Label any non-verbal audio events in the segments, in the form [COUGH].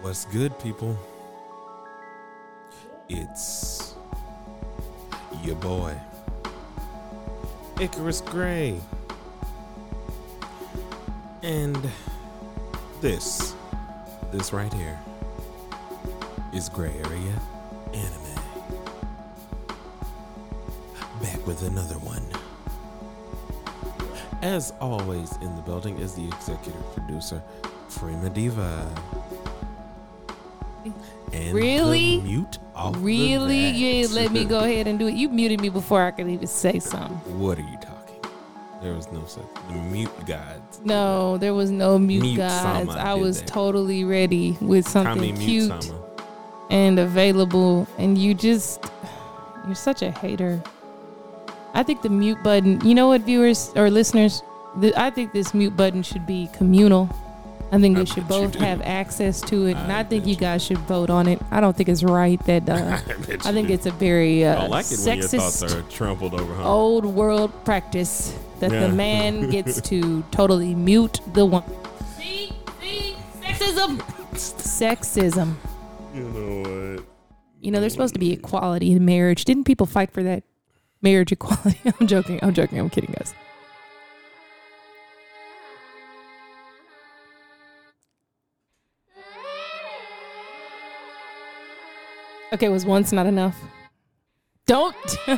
What's good, people? It's your boy, Icarus Gray. And this, this right here, is Gray Area Anime. Back with another one. As always, in the building is the executive producer, Prima Diva. And Really? mute off the Really? You ain't let me go ahead and do it. You muted me before I could even say something. What are you talking? There was no such the mute gods. No, there was no mute, Mute guys. I was that. totally ready with something cute and available, and you just you're such a hater. I think the mute button. You know what, viewers or listeners? The, I think this mute button should be communal. I think I we should both have access to it, and I I think you you guys should vote on it. I don't think it's right that [LAUGHS] uh, I, I think do. it's a very uh, don't like it when your thoughts sexist, are trampled over. Huh? old world practice that Yeah. the man [LAUGHS] gets to totally mute the woman. See, see, sexism, sexism. You know what? You know, there's supposed to be equality in marriage. Didn't people fight for that marriage equality? [LAUGHS] I'm joking. I'm joking. I'm kidding, guys. Okay, was once not enough? Don't. [LAUGHS]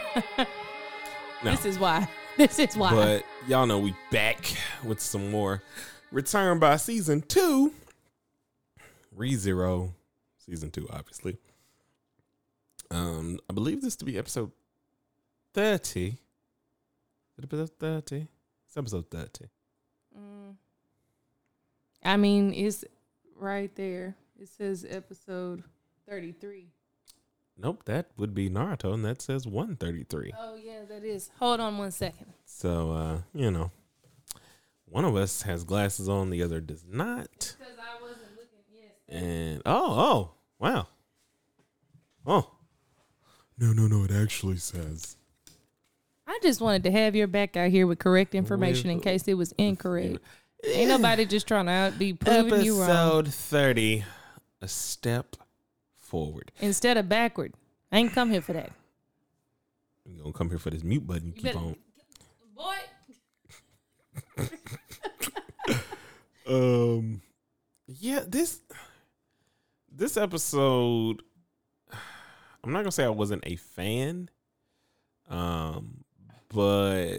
No. This is why. [LAUGHS] This is why. But y'all know we back with some more. Return by season two. ReZero, season two, obviously. Um, I believe this to be episode thirty. Episode thirty? It's episode thirty. Mm. I mean, it's right there. It says episode 33. Nope, that would be Naruto, and that says one thirty three. Oh, yeah, that is. Hold on one second. So uh, you know, one of us has glasses on, the other does not. Because I wasn't looking. Yes. And oh, oh, wow. Oh. No, no, no, it actually says. I just wanted to have your back out here with correct information in case it was incorrect. Ain't nobody just trying to be proving you wrong. Episode 30, a step forward. Instead of backward. I ain't come here for that. I'm going to come here for this mute button. You Keep better- on. Boy. [LAUGHS] Um, yeah, this this episode, I'm not gonna say I wasn't a fan, um, but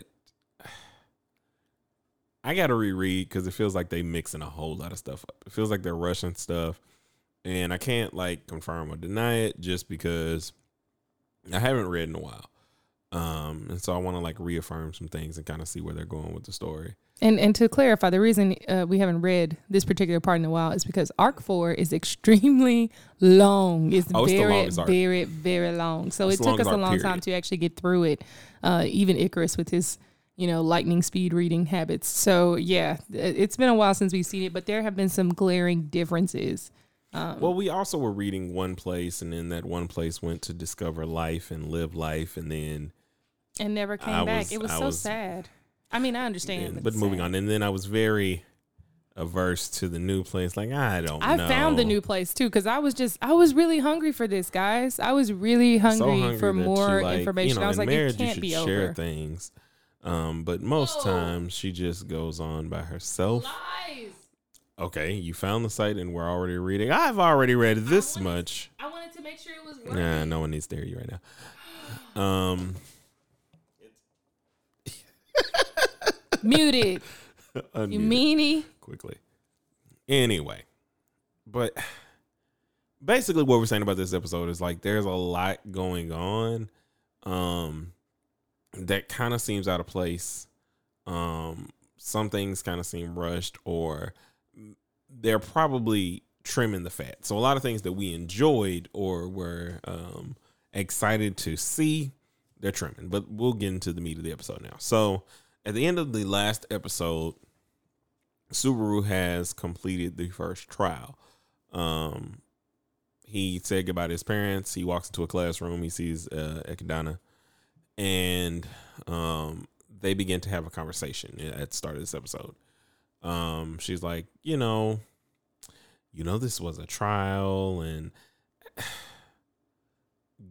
I got to reread because it feels like they mixing a whole lot of stuff up. It feels like they're rushing stuff, and I can't like confirm or deny it just because I haven't read in a while. Um, and so I want to like reaffirm some things and kind of see where they're going with the story. And and to clarify, the reason uh, we haven't read this particular part in a while is because Arc Four is extremely [LAUGHS] long. It's Oh, it's very, very, very long. So It's it took us a long time to actually get through it. Uh, even Icarus with his, you know, lightning speed reading habits. So yeah, it's been a while since we've seen it, but there have been some glaring differences. Um, Well, we also were reading one place, and then that one place went to discover life and live life, and then, and never came I back. was- it was I so was- sad. I mean, I understand, and- but, moving sad. on, and then I was very averse to the new place. Like I don't. I know. found the new place too because I was just I was really hungry for this, guys. I was really So hungry, for that you, more like, information. You know, I was like, marriage, it can't you be should share over. things. Um, but most times she just goes on by herself. Okay, you found the site, and we're already reading. I've already read this wanted- much. I wanted to make sure it was worth Nah, no one needs to hear you right now. [SIGHS] Um, Muted. [LAUGHS] You meanie. quickly. Anyway, but basically what we're saying about this episode is like there's a lot going on um that kind of seems out of place. Um some things kind of seem rushed or they're probably trimming the fat. So a lot of things that we enjoyed or were um excited to see, they're trimming. But we'll get into the meat of the episode now. So at the end of the last episode, Subaru has completed the first trial. Um, he said goodbye to his parents. He walks into a classroom. He sees uh, and um, they begin to have a conversation at the start of this episode. Um, she's like, you know, you know, this was a trial and [SIGHS]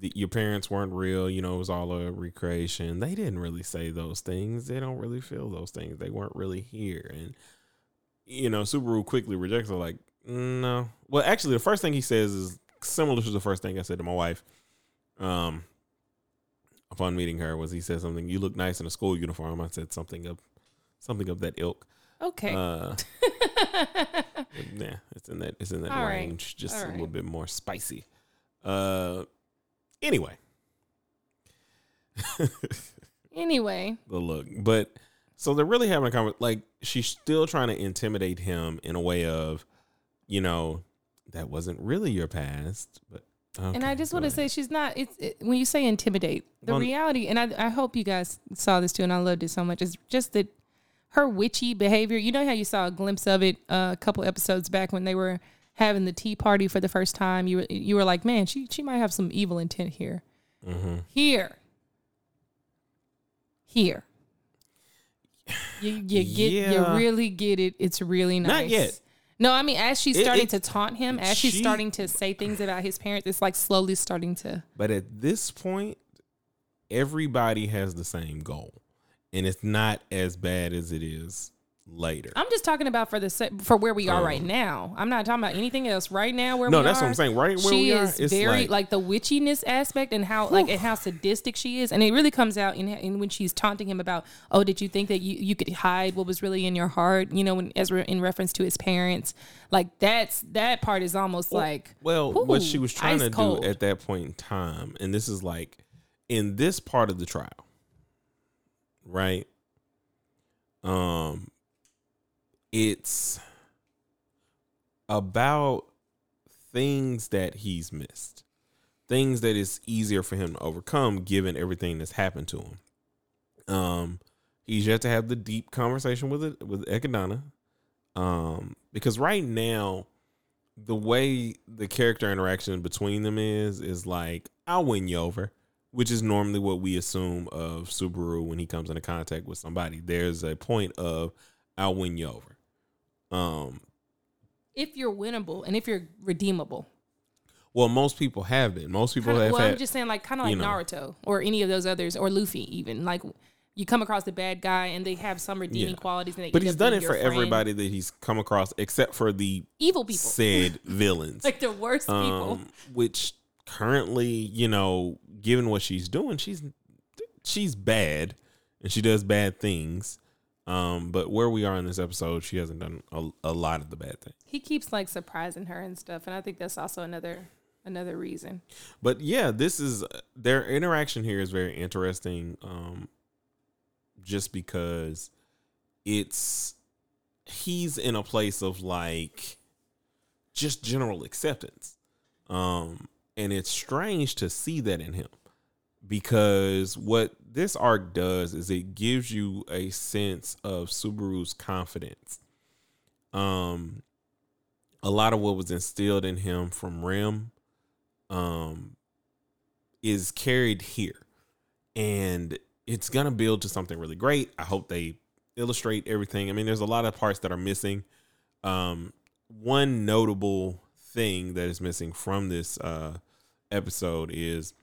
the, your parents weren't real. You know, it was all a recreation. They didn't really say those things. They don't really feel those things. They weren't really here. And, you know, Subaru quickly rejects it, like, no. Well, actually, the first thing he says is similar to the first thing I said to my wife. Um, upon meeting her, was he said something. You look nice in a school uniform. I said something of something of that ilk. Okay. Uh, [LAUGHS] yeah, it's in that it's in that All right. range, just All a little right. bit more spicy. Uh, anyway, [LAUGHS] anyway, the look, but so they're really having a conversation. Like she's still trying to intimidate him in a way of, you know, that wasn't really your past, but. and I just want to say she's not. It's it, when you say intimidate, the Well- reality, and I, I hope you guys saw this too, and I loved it so much. Is just that her witchy behavior. You know how you saw a glimpse of it uh, a couple episodes back when they were having the tea party for the first time. You were you were like, man, she she might have some evil intent here. Mhm. Here, here. You, you get Yeah. you really get it. It's really nice. Not yet. No, I mean as she's It- starting it- to taunt him, as she's starting to say things about his parents, it's like slowly starting to. But at this point, everybody has the same goal, and it's not as bad as it is later. I'm just talking about for the se- for where we are Um, right now. I'm not talking about anything else. Right now, where no, we that's are, what I'm saying. Right where she we are, is it's very like, like, the witchiness aspect and how like and how sadistic she is, and it really comes out in, in when she's taunting him about, oh, did you think that you, you could hide what was really in your heart? You know, when as re- in reference to his parents, like that's that part is almost like well, what she was trying to cold. do at that point in time, and this is like in this part of the trial, right? Um, it's about things that he's missed, things that is easier for him to overcome given everything that's happened to him. Um, he's yet to have the deep conversation with it with Echidna, um, because right now, the way the character interaction between them is is like I'll win you over, which is normally what we assume of Subaru when he comes into contact with somebody. There's a point of I'll win you over. Um, if you're winnable and if you're redeemable. well, most people have been. Most people Kinda, have well, had. I'm just saying, like kind of like you know. Naruto or any of those others, or Luffy, even like you come across the bad guy and they have some redeeming Yeah. qualities. And they but he's done it for friend. everybody that he's come across, except for the Evil people, said villains. [LAUGHS] like the worst people. um, which currently, you know, given what she's doing, she's she's bad and she does bad things. Um, but where we are in this episode, she hasn't done a, a lot of the bad things. He keeps like surprising her and stuff, and I think that's also another another reason. But yeah, this is their interaction here is very interesting. Um, just because it's he's in a place of like just general acceptance. Um, and it's strange to see that in him because what this arc does is it gives you a sense of Subaru's confidence. Um, a lot of what was instilled in him from Rem, um, is carried here, and it's gonna build to something really great. I hope they illustrate everything. I mean, there's a lot of parts that are missing. Um, one notable thing that is missing from this uh, episode is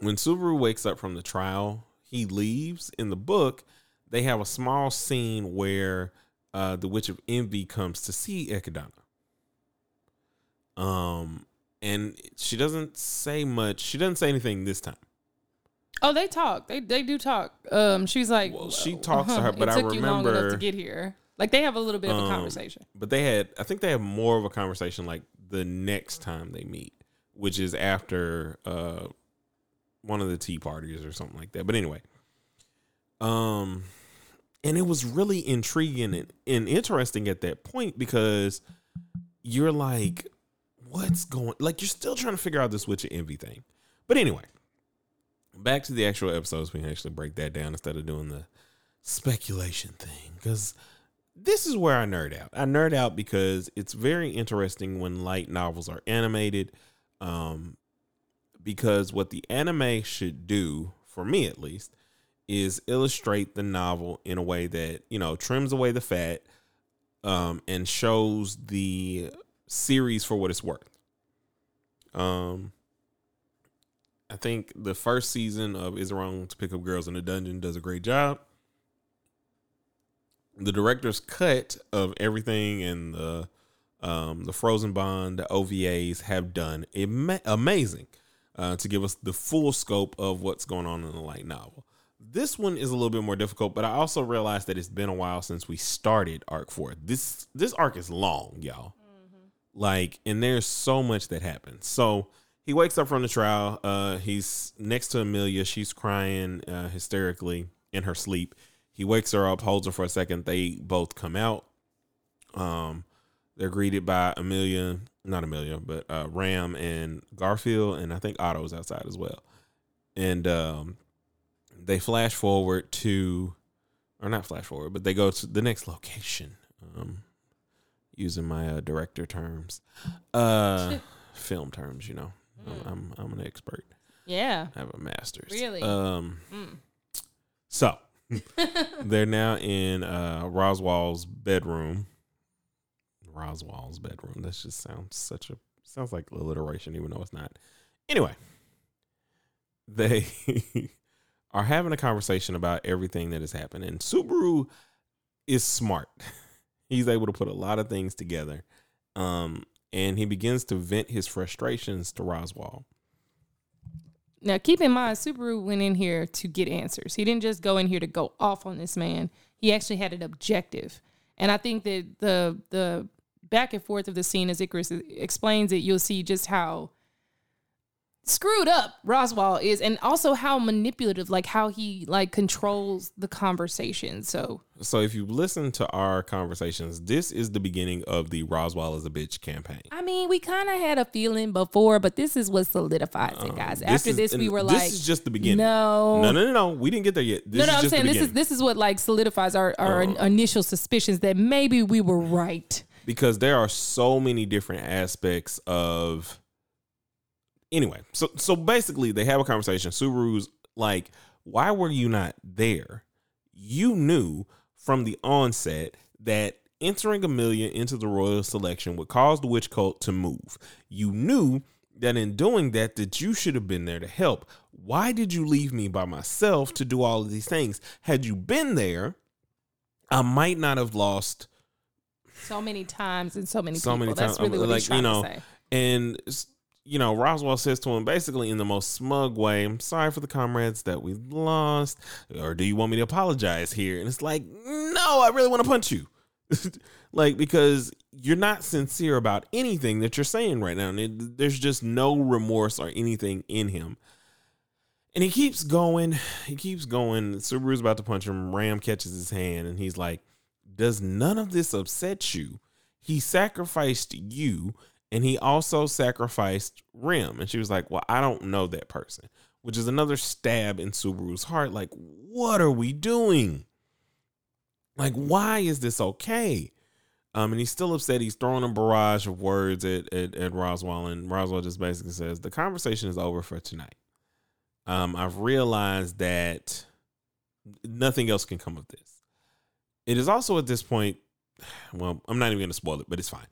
when Subaru wakes up from the trial, he leaves. In the book, they have a small scene where uh, the Witch of Envy comes to see Echidna. Um, and she doesn't say much. She doesn't say anything this time. Oh, they talk. They they do talk. Um, she's like, Well, she talks to her, but it I took you long enough remember- to get here. Like they have a little bit of a Um, conversation. But they had, I think they have more of a conversation like the next time they meet, which is after uh one of the tea parties or something like that. But anyway, um, and it was really intriguing and, and interesting at that point because you're like, what's going? Like you're still trying to figure out this witch of envy thing. But anyway, back to the actual episodes. We can actually break that down instead of doing the speculation thing because this is where I nerd out. I nerd out because it's very interesting when light novels are animated. Um, because what the anime should do, for me at least, is illustrate the novel in a way that you know trims away the fat, um, and shows the series for what it's worth. Um, I think the first season of Is Wrong to Pick Up Girls in the Dungeon does a great job. The director's cut of everything and the um, the Frozen Bond, the OVAs have done ama- amazing uh, to give us the full scope of what's going on in the light novel. This one is a little bit more difficult, but I also realized that it's been a while since we started arc four. This this arc is long, y'all. Like, and there's so much that happens. So he wakes up from the trial. Uh, he's next to Amelia. She's crying uh, hysterically in her sleep. He wakes her up, holds her for a second. They both come out. Um, they're greeted by Amelia, not Amelia, but uh, Ram and Garfield, and I think Otto's outside as well. And um, they flash forward to, or not flash forward, but they go to the next location. Um, using my uh, director terms, uh, [LAUGHS] film terms. You know, I'm, I'm I'm an expert. Yeah. I have a master's. Really? Um. Mm. So [LAUGHS] they're now in uh Roswaal's bedroom. Roswaal's bedroom. That just sounds such a sounds like alliteration, even though it's not. Anyway, they [LAUGHS] are having a conversation about everything that has happened, and Subaru is smart. [LAUGHS] He's able to put a lot of things together, um, and he begins to vent his frustrations to Roswaal. Now, keep in mind, Subaru went in here to get answers. He didn't just go in here to go off on this man. He actually had an objective, and I think that the the back and forth of the scene as Icarus explains it, you'll see just how screwed up Roswaal is, and also how manipulative, like how he like controls the conversation. So So if you listen to our conversations, this is the beginning of the Roswaal is a bitch campaign. I mean, we kind of had a feeling before, but this is what solidifies it, guys. Um, After is- this, we were this like, this is just the beginning. no, no, no, no, no. We didn't get there yet. This no, no. I'm saying this is this is what like solidifies our our Oh. initial suspicions that maybe we were right. Because there are so many different aspects of anyway so so basically they have a conversation. Subaru's like why were you not there? You knew from the onset that entering amelia into the royal selection would cause the witch cult to move. You knew that in doing that that you should have been there to help. Why did you leave me by myself to do all of these things? Had you been there i might not have lost So many times and so many So people. many That's times, really what like, you know, to say. And you know, Roswaal says to him basically in the most smug way, "I'm sorry for the comrades that we lost, or do you want me to apologize here?" And it's like, no, I really want to punch you, [LAUGHS] like because you're not sincere about anything that you're saying right now, and it, there's just no remorse or anything in him. And he keeps going, he keeps going. Subaru's about to punch him. Ram catches his hand, and he's like, "Does none of this upset you?" He sacrificed you and he also sacrificed Rem. And she was like, Well, I don't know that person, which is another stab in Subaru's heart. Like, what are we doing? Like, why is this okay? Um, and he's still upset. He's throwing a barrage of words at, at, at Roswaal, and Roswaal just basically says, The conversation is over for tonight. Um, I've realized that nothing else can come of this. It is also at this point, [SIGHS] well, I'm not even going to spoil it, but it's fine.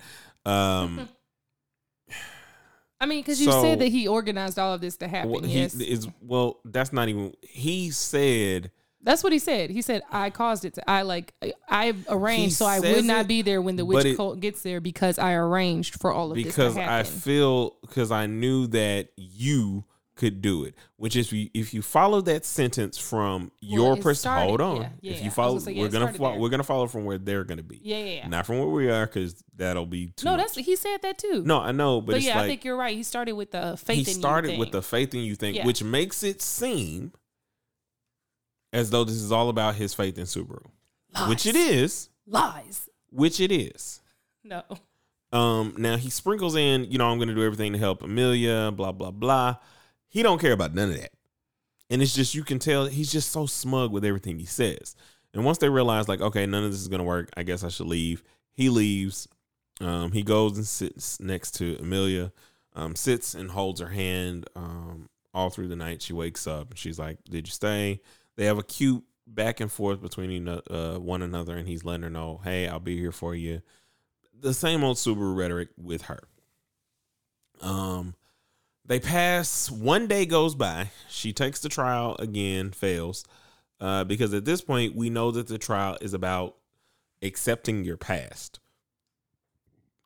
Um, [LAUGHS] I mean, because you So- said that he organized all of this to happen. well, he yes, is well. That's not even. He said that's what he said. He said I caused it. To, I like I arranged so I would not it, be there when the witch it- cult gets there because I arranged for all of because this Because I feel because I knew that you could do it. Which is if you follow that sentence from your it person. Hold on. yeah, yeah, if you follow, say, yeah, we're gonna follow, there. we're gonna follow from where they're gonna be. yeah, yeah. Not from where we are because that'll be too. no, much. that's he said that too. no. I know, but, but it's yeah, like I think you're right. He started with the faith. he in you started with the faith in you thing, which makes it seem as though this is all about his faith in Subaru, which it is. Lies. Which it is. No, Um, now he sprinkles in, you know, I'm gonna do everything to help Amelia, blah blah blah. He don't care about none of that, and it's just you can tell he's just so smug with everything he says. And once they realize, like, okay, none of this is gonna work, I guess I should leave. He leaves. Um, he goes and sits next to Amelia, um, sits and holds her hand um, all through the night. She wakes up and she's like, "Did you stay?" They have a cute back and forth between uh, one another, and he's letting her know, "Hey, I'll be here for you." the same old Subaru rhetoric with her. Um, they pass. One day goes by. She takes the trial again, fails, uh, because at this point we know that the trial is about accepting your past.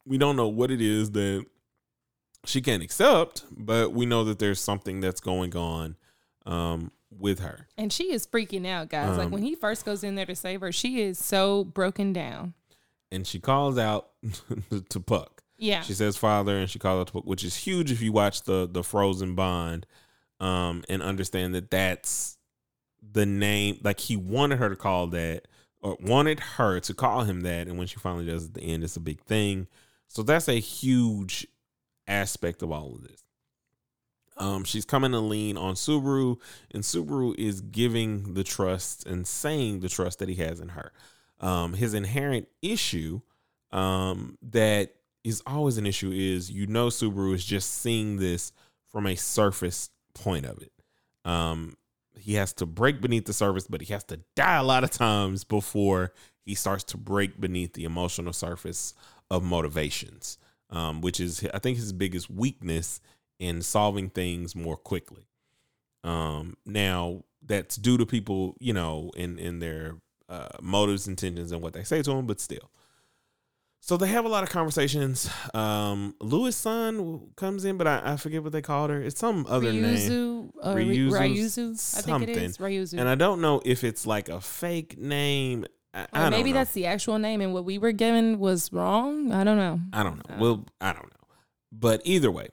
We don't know what it is that she can't accept, but we know that there's something that's going on um, with her. And she is freaking out, guys. like Um, when he first goes in there to save her, she is so broken down. And she calls out [LAUGHS] to Puck. Yeah. She says father and she calls to which is huge if you watch the the Frozen Bond um, and understand that that's the name. Like he wanted her to call that or wanted her to call him that. And when she finally does at the end, it's a big thing. So that's a huge aspect of all of this. Um, she's coming to lean on Subaru, and Subaru is giving the trust and saying the trust that he has in her. Um, his inherent issue um, that is always an issue is you know Subaru is just seeing this from a surface point of it. Um, he has to break beneath the surface, but he has to die a lot of times before he starts to break beneath the emotional surface of motivations, um, which is I think his biggest weakness in solving things more quickly. Um, now that's due to people, you know, in in their uh, motives, intentions, and what they say to him, but still. So they have a lot of conversations. Um, Lewis' son comes in, but I, I forget what they called her. It's some other name, Ryuzu, uh, Ry- Ryuzu Ryuzu, I think it something. is Ryuzu. and I don't know if it's like a fake name. I, I maybe know. that's the actual name, and what we were given was wrong. I don't know. I don't know. Uh, well, I don't know. But either way,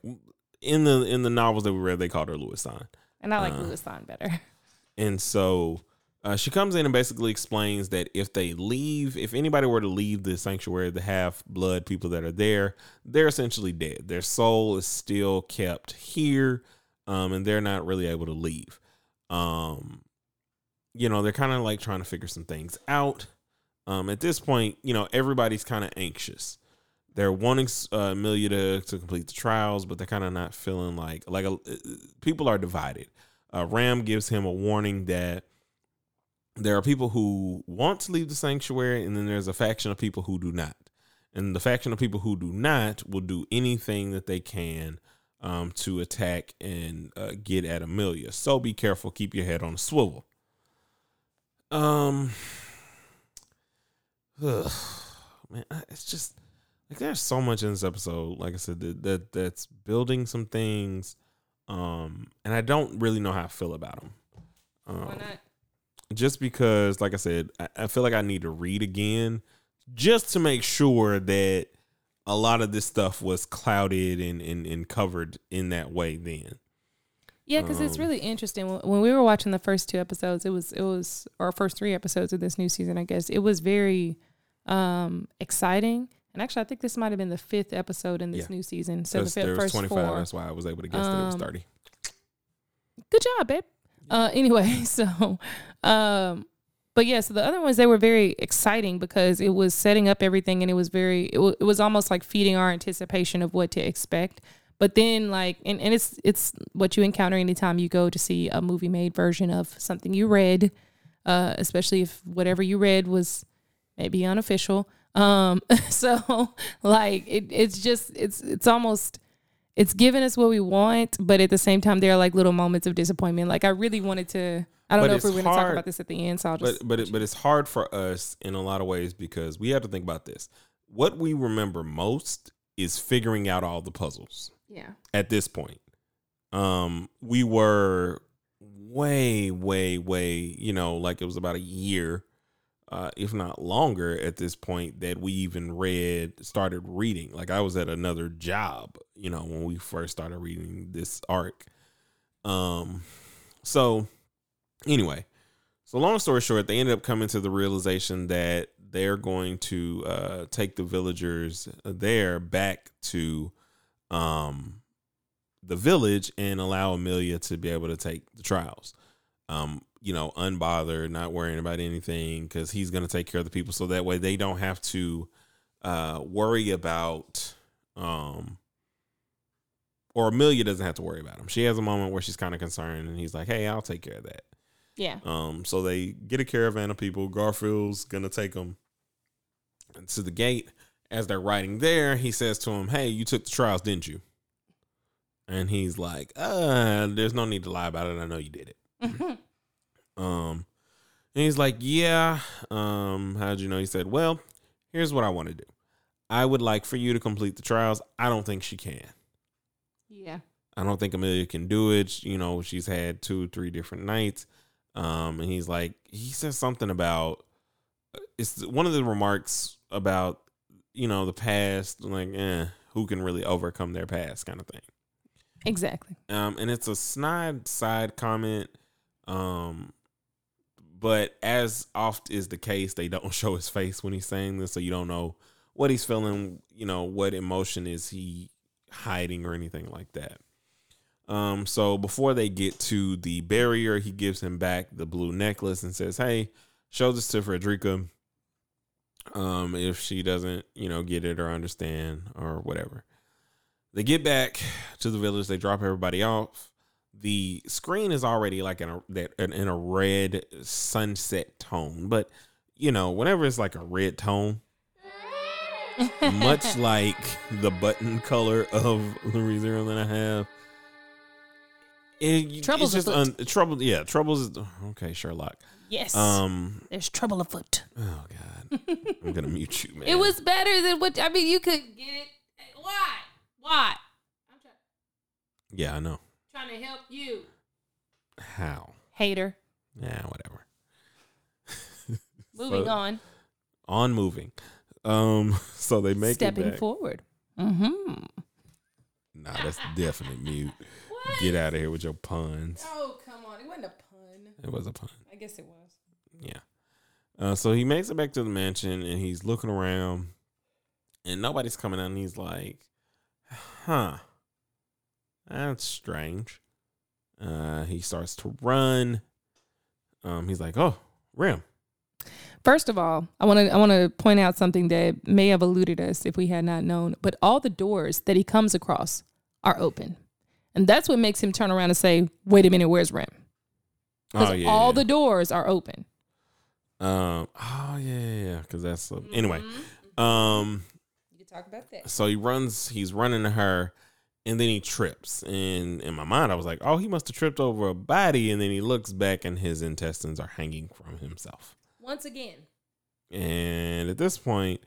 in the in the novels that we read, they called her Lewis Son. And I like Uh, Louis Son better. [LAUGHS] And so uh, she comes in and basically explains that if they leave, if anybody were to leave the sanctuary, the half blood people that are there, they're essentially dead. Their soul is still kept here, um, and they're not really able to leave. Um, you know, they're kind of like trying to figure some things out. Um, at this point, you know, everybody's kind of anxious. They're wanting uh, Amelia to, to complete the trials, but they're kind of not feeling like like a, people are divided. Uh, Ram gives him a warning that there are people who want to leave the sanctuary, and then there's a faction of people who do not. And the faction of people who do not will do anything that they can um, to attack and uh, get at Amelia. So be careful. Keep your head on a swivel. Um, ugh, [SIGHS] man, it's just like there's so much in this episode. Like I said, that, that that's building some things, um, and I don't really know how I feel about them. Um, Why not? Just because, like I said, I, I feel like I need to read again just to make sure that a lot of this stuff was clouded and, and, and covered in that way then. Yeah, because it's Um, really interesting. When we were watching the first two episodes, it was it was our first three episodes of this new season. I guess it was very um exciting. And actually, I think this might have been the fifth episode in this Yeah. new season. So the Because fi- there was first 25, four. that's why I was able to guess that it was Um, 30. Good job, babe. Uh, anyway, [LAUGHS] so, um, but yeah, so the other ones they were very exciting because it was setting up everything, and it was very, it, w- it was almost like feeding our anticipation of what to expect. But then, like, and, and it's it's what you encounter anytime you go to see a movie made version of something you read, uh, especially if whatever you read was maybe unofficial. Um, [LAUGHS] so like it, it's just it's it's almost it's giving us what we want, but at the same time, there are like little moments of disappointment. Like I really wanted to. I don't But know if we're going to talk about this at the end, so I'll just. But but it, but it's hard for us in a lot of ways because we have to think about this. What we remember most is figuring out all the puzzles. yeah, at this point. Um, we were way, way, way, you know, like it was about a year, uh, if not longer at this point that we even read, started reading. Like I was at another job, you know, when we first started reading this arc. Um, so anyway, so long story short, they ended up coming to the realization that they're going to uh, take the villagers there back to um, the village and allow Amelia to be able to take the trials. Um, you know, unbothered, not worrying about anything because he's going to take care of the people, so that way they don't have to uh, worry about um, or Amelia doesn't have to worry about him. She has a moment where she's kind of concerned, and he's like, "Hey, I'll take care of that." yeah, Um, so they get a caravan of people. Garfield's gonna take them to the gate. as they're riding there, he says to him, "Hey, you took the trials, didn't you?" And he's like, "Uh, there's no need to lie about it. I know you did it." [LAUGHS] Um, and he's like, "Yeah." Um, how'd you know? He said, "Well, here's what I want to do. I would like for you to complete the trials. I don't think she can. yeah. I don't think Amelia can do it. You know, she's had two, three different nights. Um, and he's like, he says something about it's one of the remarks about you know the past, like, eh, who can really overcome their past, kind of thing. Exactly. Um, and it's a snide side comment. Um, but as oft is the case, they don't [LAUGHS] show his face when he's saying this, so you don't know what he's feeling. You know what emotion is he hiding or anything like that. Um, so before they get to the barrier, he gives him back the blue necklace and says, "Hey, show this to Frederica. Um, if she doesn't, you know, get it or understand or whatever." They get back to the village. They drop everybody off. The screen is already like in a that in a red sunset tone, but you know, whenever it's like a red tone, much [LAUGHS] like the button color of the ReZero that I have. It, Trouble's it's just un, trouble. Yeah, troubles. Okay, Sherlock. yes. Um. There's trouble afoot. Oh God, I'm gonna [LAUGHS] mute you, man. It was better than what I mean. You could get it. Why? Why? I'm try- Yeah, I know. Trying to help you. How? Hater. Yeah, whatever. [LAUGHS] Moving So- on. On moving. Um. [LAUGHS] So they make Stepping it back. forward. Mm-hmm. Nah, that's [LAUGHS] definitely mute. What? Get out of here with your puns. Oh come on! It wasn't a pun. It was a pun. I guess it was. Yeah. Uh, so he makes it back to the mansion and he's looking around and nobody's coming out and he's like, huh, that's strange. Uh, he starts to run. Um, he's like, oh, Rem. First of all, I want to I want to point out something that may have eluded us if we had not known. But all the doors that he comes across are open, and that's what makes him turn around and say, "Wait a minute, where's Rem?" Because Oh, yeah. all yeah. the doors are open. um, oh, yeah, yeah, yeah. That's, uh, anyway. Mm-hmm. Um, You can talk about that. so he runs, he's running to her and then he trips. And in my mind, I was like, oh, he must have tripped over a body. And then he looks back and his intestines are hanging from himself. Once again, And at this point,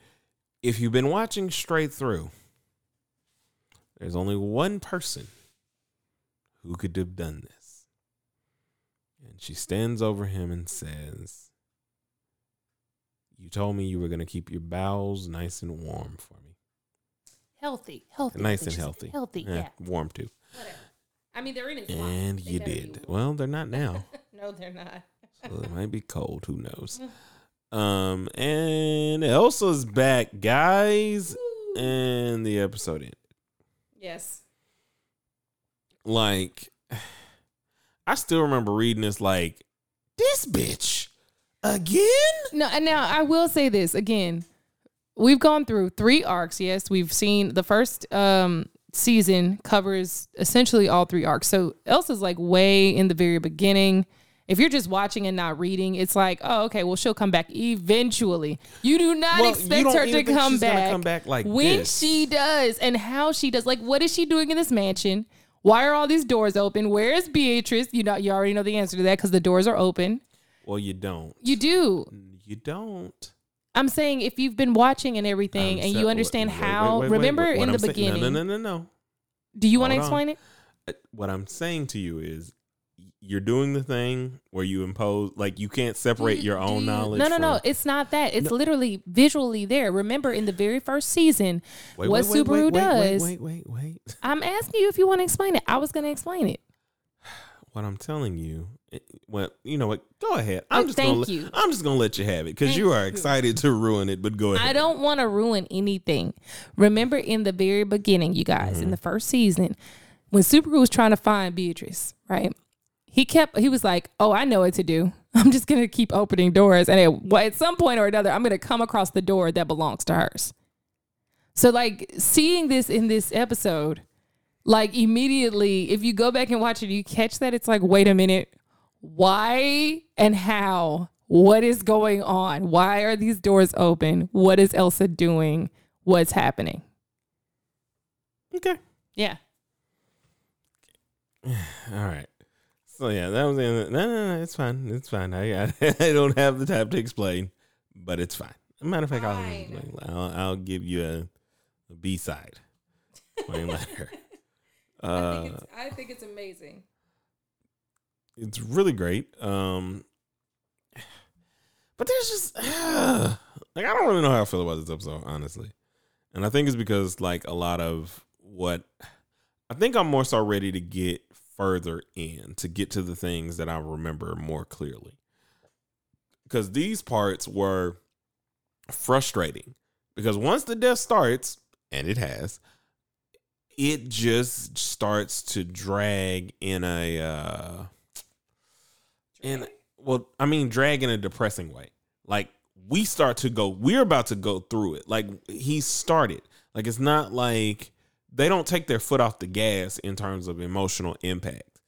if you've been watching straight through, there's only one person who could have done this. And she stands over him and says, You told me you were going to keep your bowels nice and warm for me. Healthy, healthy, Nice and think she said healthy. healthy. Eh, Yeah, Warm too. whatever. I mean, they're in his And you did. Well, they're not now. [LAUGHS] no, they're not. So it might be cold. Who knows? [LAUGHS] Um, and Elsa's back, guys. And the episode ended. Yes. like [SIGHS] I still remember reading this like this bitch again. No, and now I will say this again. We've gone through three arcs. Yes, we've seen the first um season covers essentially all three arcs. So Elsa's like way in the very beginning. If you're just watching and not reading, it's like, oh, okay, well, she'll come back eventually. You do not Well, expect her to come back, come back like when this. she does and how she does. Like, what is she doing in this mansion? Why are all these doors open? Where is Beatrice? You know, you already know the answer to that because the doors are open. Well, you don't. You do. You don't. I'm saying if you've been watching and everything and you understand how, remember. In the beginning, No, no, no, no, no. do you want to explain it? Uh, What I'm saying to you is, you're doing the thing where you impose, like you can't separate your own knowledge. No, no, no. from- It's not that. It's literally visually there. Remember in the very first season, Wait, what wait, Subaru wait, does. Wait, wait, wait, wait. I'm asking you if you want to explain it. I was going to explain it. What I'm telling you, well, you know what? Go ahead. I'm Oh, just thank gonna. let- you. I'm just gonna let you have it because you are excited to ruin it. But go ahead. I don't want to ruin anything. Remember in the very beginning, you guys, Mm-hmm. in the first season, when Subaru was trying to find Beatrice, right? He kept, he was like, oh, I know what to do. [LAUGHS] I'm just to keep opening doors. And at, well, at some point or another, I'm to come across the door that belongs to hers. So, like, seeing this in this episode, like, immediately, if you go back and watch it, you catch that it's like, wait a minute, why and how? What is going on? Why are these doors open? What is Elsa doing? what's happening. Okay. Yeah. [SIGHS] All right. So yeah, that was the end. Of, no, no, no, it's fine. It's fine. I, I [LAUGHS] I don't have the time to explain, but it's fine. matter of fact, I'll, I'll I'll give you a, a B side. Explain later. [LAUGHS] I, Uh, think it's, I think it's amazing. It's really great. Um, but there's just [SIGHS] like I don't really know how I feel about this episode, honestly. And I think it's because like a lot of what I think I'm more so ready to get further in to get to the things that I remember more clearly. Because these parts were frustrating. Because once the death starts, and it has, it just starts to drag in a uh in well, I mean drag in a depressing way. Like we start to go, we're about to go through it. Like he started. Like it's not like they don't take their foot off the gas in terms of emotional impact.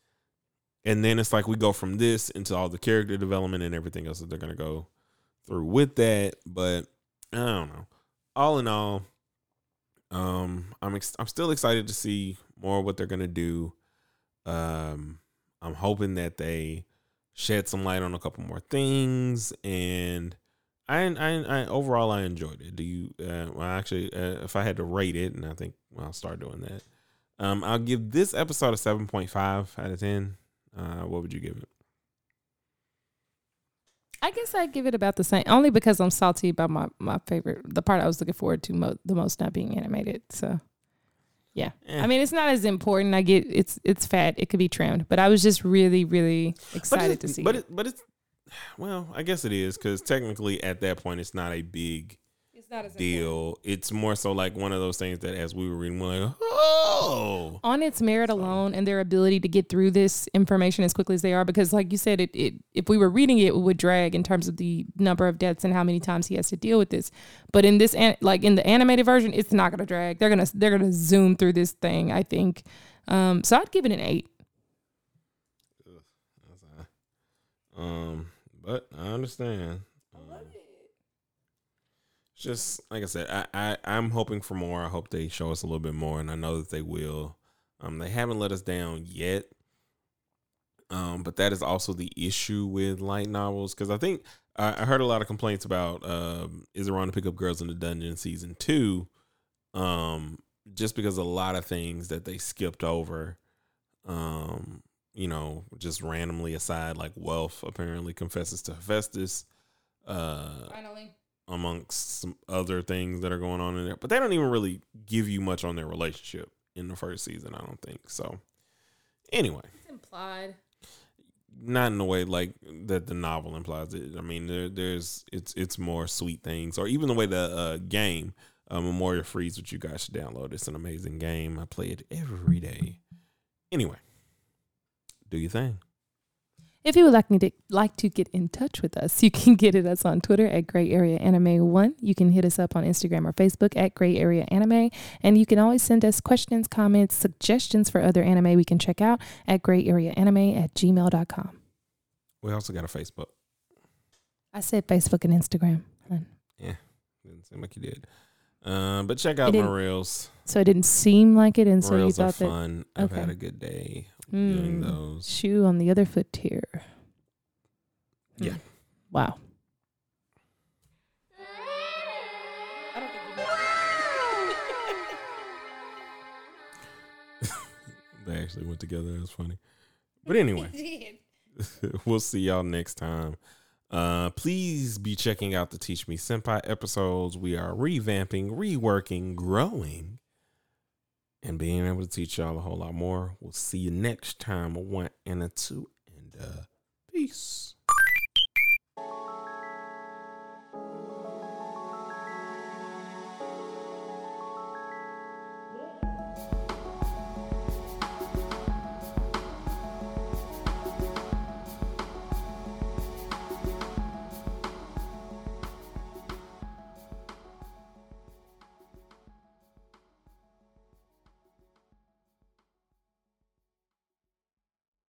And then it's like we go from this into all the character development and everything else that they're gonna go through with that. But I don't know. All in all, um, I'm ex- I'm still excited to see more what they're gonna do. Um, I'm hoping that they shed some light on a couple more things, and I, I, I overall I enjoyed it. Do you? Uh, well, actually, uh, if I had to rate it, and I think well, I'll start doing that. Um, I'll give this episode a seven point five out of ten. Uh, what would you give it? I guess I'd give it about the same, only because I'm salty about my, my favorite, the part I was looking forward to mo- the most not being animated. So, yeah. Eh. I mean, it's not as important. I get it's it's fat. It could be trimmed, but I was just really, really excited to see But it. it, but it's well, I guess it is because technically at that point it's not a big It's not as deal. It's more so like one of those things that as we were reading, we're like, oh, on its merit alone and their ability to get through this information as quickly as they are because like you said it, it if we were reading it, it would drag in terms of the number of deaths and how many times he has to deal with this. But in this an- like in the animated version it's not gonna drag. They're gonna they're gonna zoom through this thing i think. Um so i'd give it an eight. Um, but I understand. Just like I said, I, I I'm hoping for more. I hope they show us a little bit more, and I know that they will. Um, they haven't let us down yet. Um, but that is also the issue with light novels because I think I, I heard a lot of complaints about um, is wrong to pick up girls in the dungeon season two, um, just because a lot of things that they skipped over, um, you know, just randomly aside, like Welf apparently confesses to Hephaestus, uh, finally amongst some other things that are going on in there. But they don't even really give you much on their relationship in the first season, I don't think. So anyway, it's implied not in the way like that the novel implies it. I mean, there, there's it's it's more sweet things, or even the way the uh, game uh, Memoria Freese, which you guys should download. It's an amazing game. I play it every day. Anyway, do your thing. If you would like me to like to get in touch with us, you can get at us on Twitter at Gray Area Anime One. You can hit us up on Instagram or Facebook at Gray Area Anime, and you can always send us questions, comments, suggestions for other anime we can check out at Gray Area Anime at gmail.com. We also got a Facebook. I said Facebook and Instagram, hun. Didn't seem like you did. Uh, but check out my reels. so it didn't seem like it, and so you reels are thought that fun. I've okay. had a good day doing Mm. those. shoe on the other foot here. Hmm. Yeah. Wow. [LAUGHS] They actually went together. It was funny. But anyway. [LAUGHS] [LAUGHS] we'll see y'all next time. Uh, please be checking out the Teach Me Senpai episodes. We are revamping, reworking, growing, and being able to teach y'all a whole lot more. We'll see you next time. A one and a two, and uh, peace.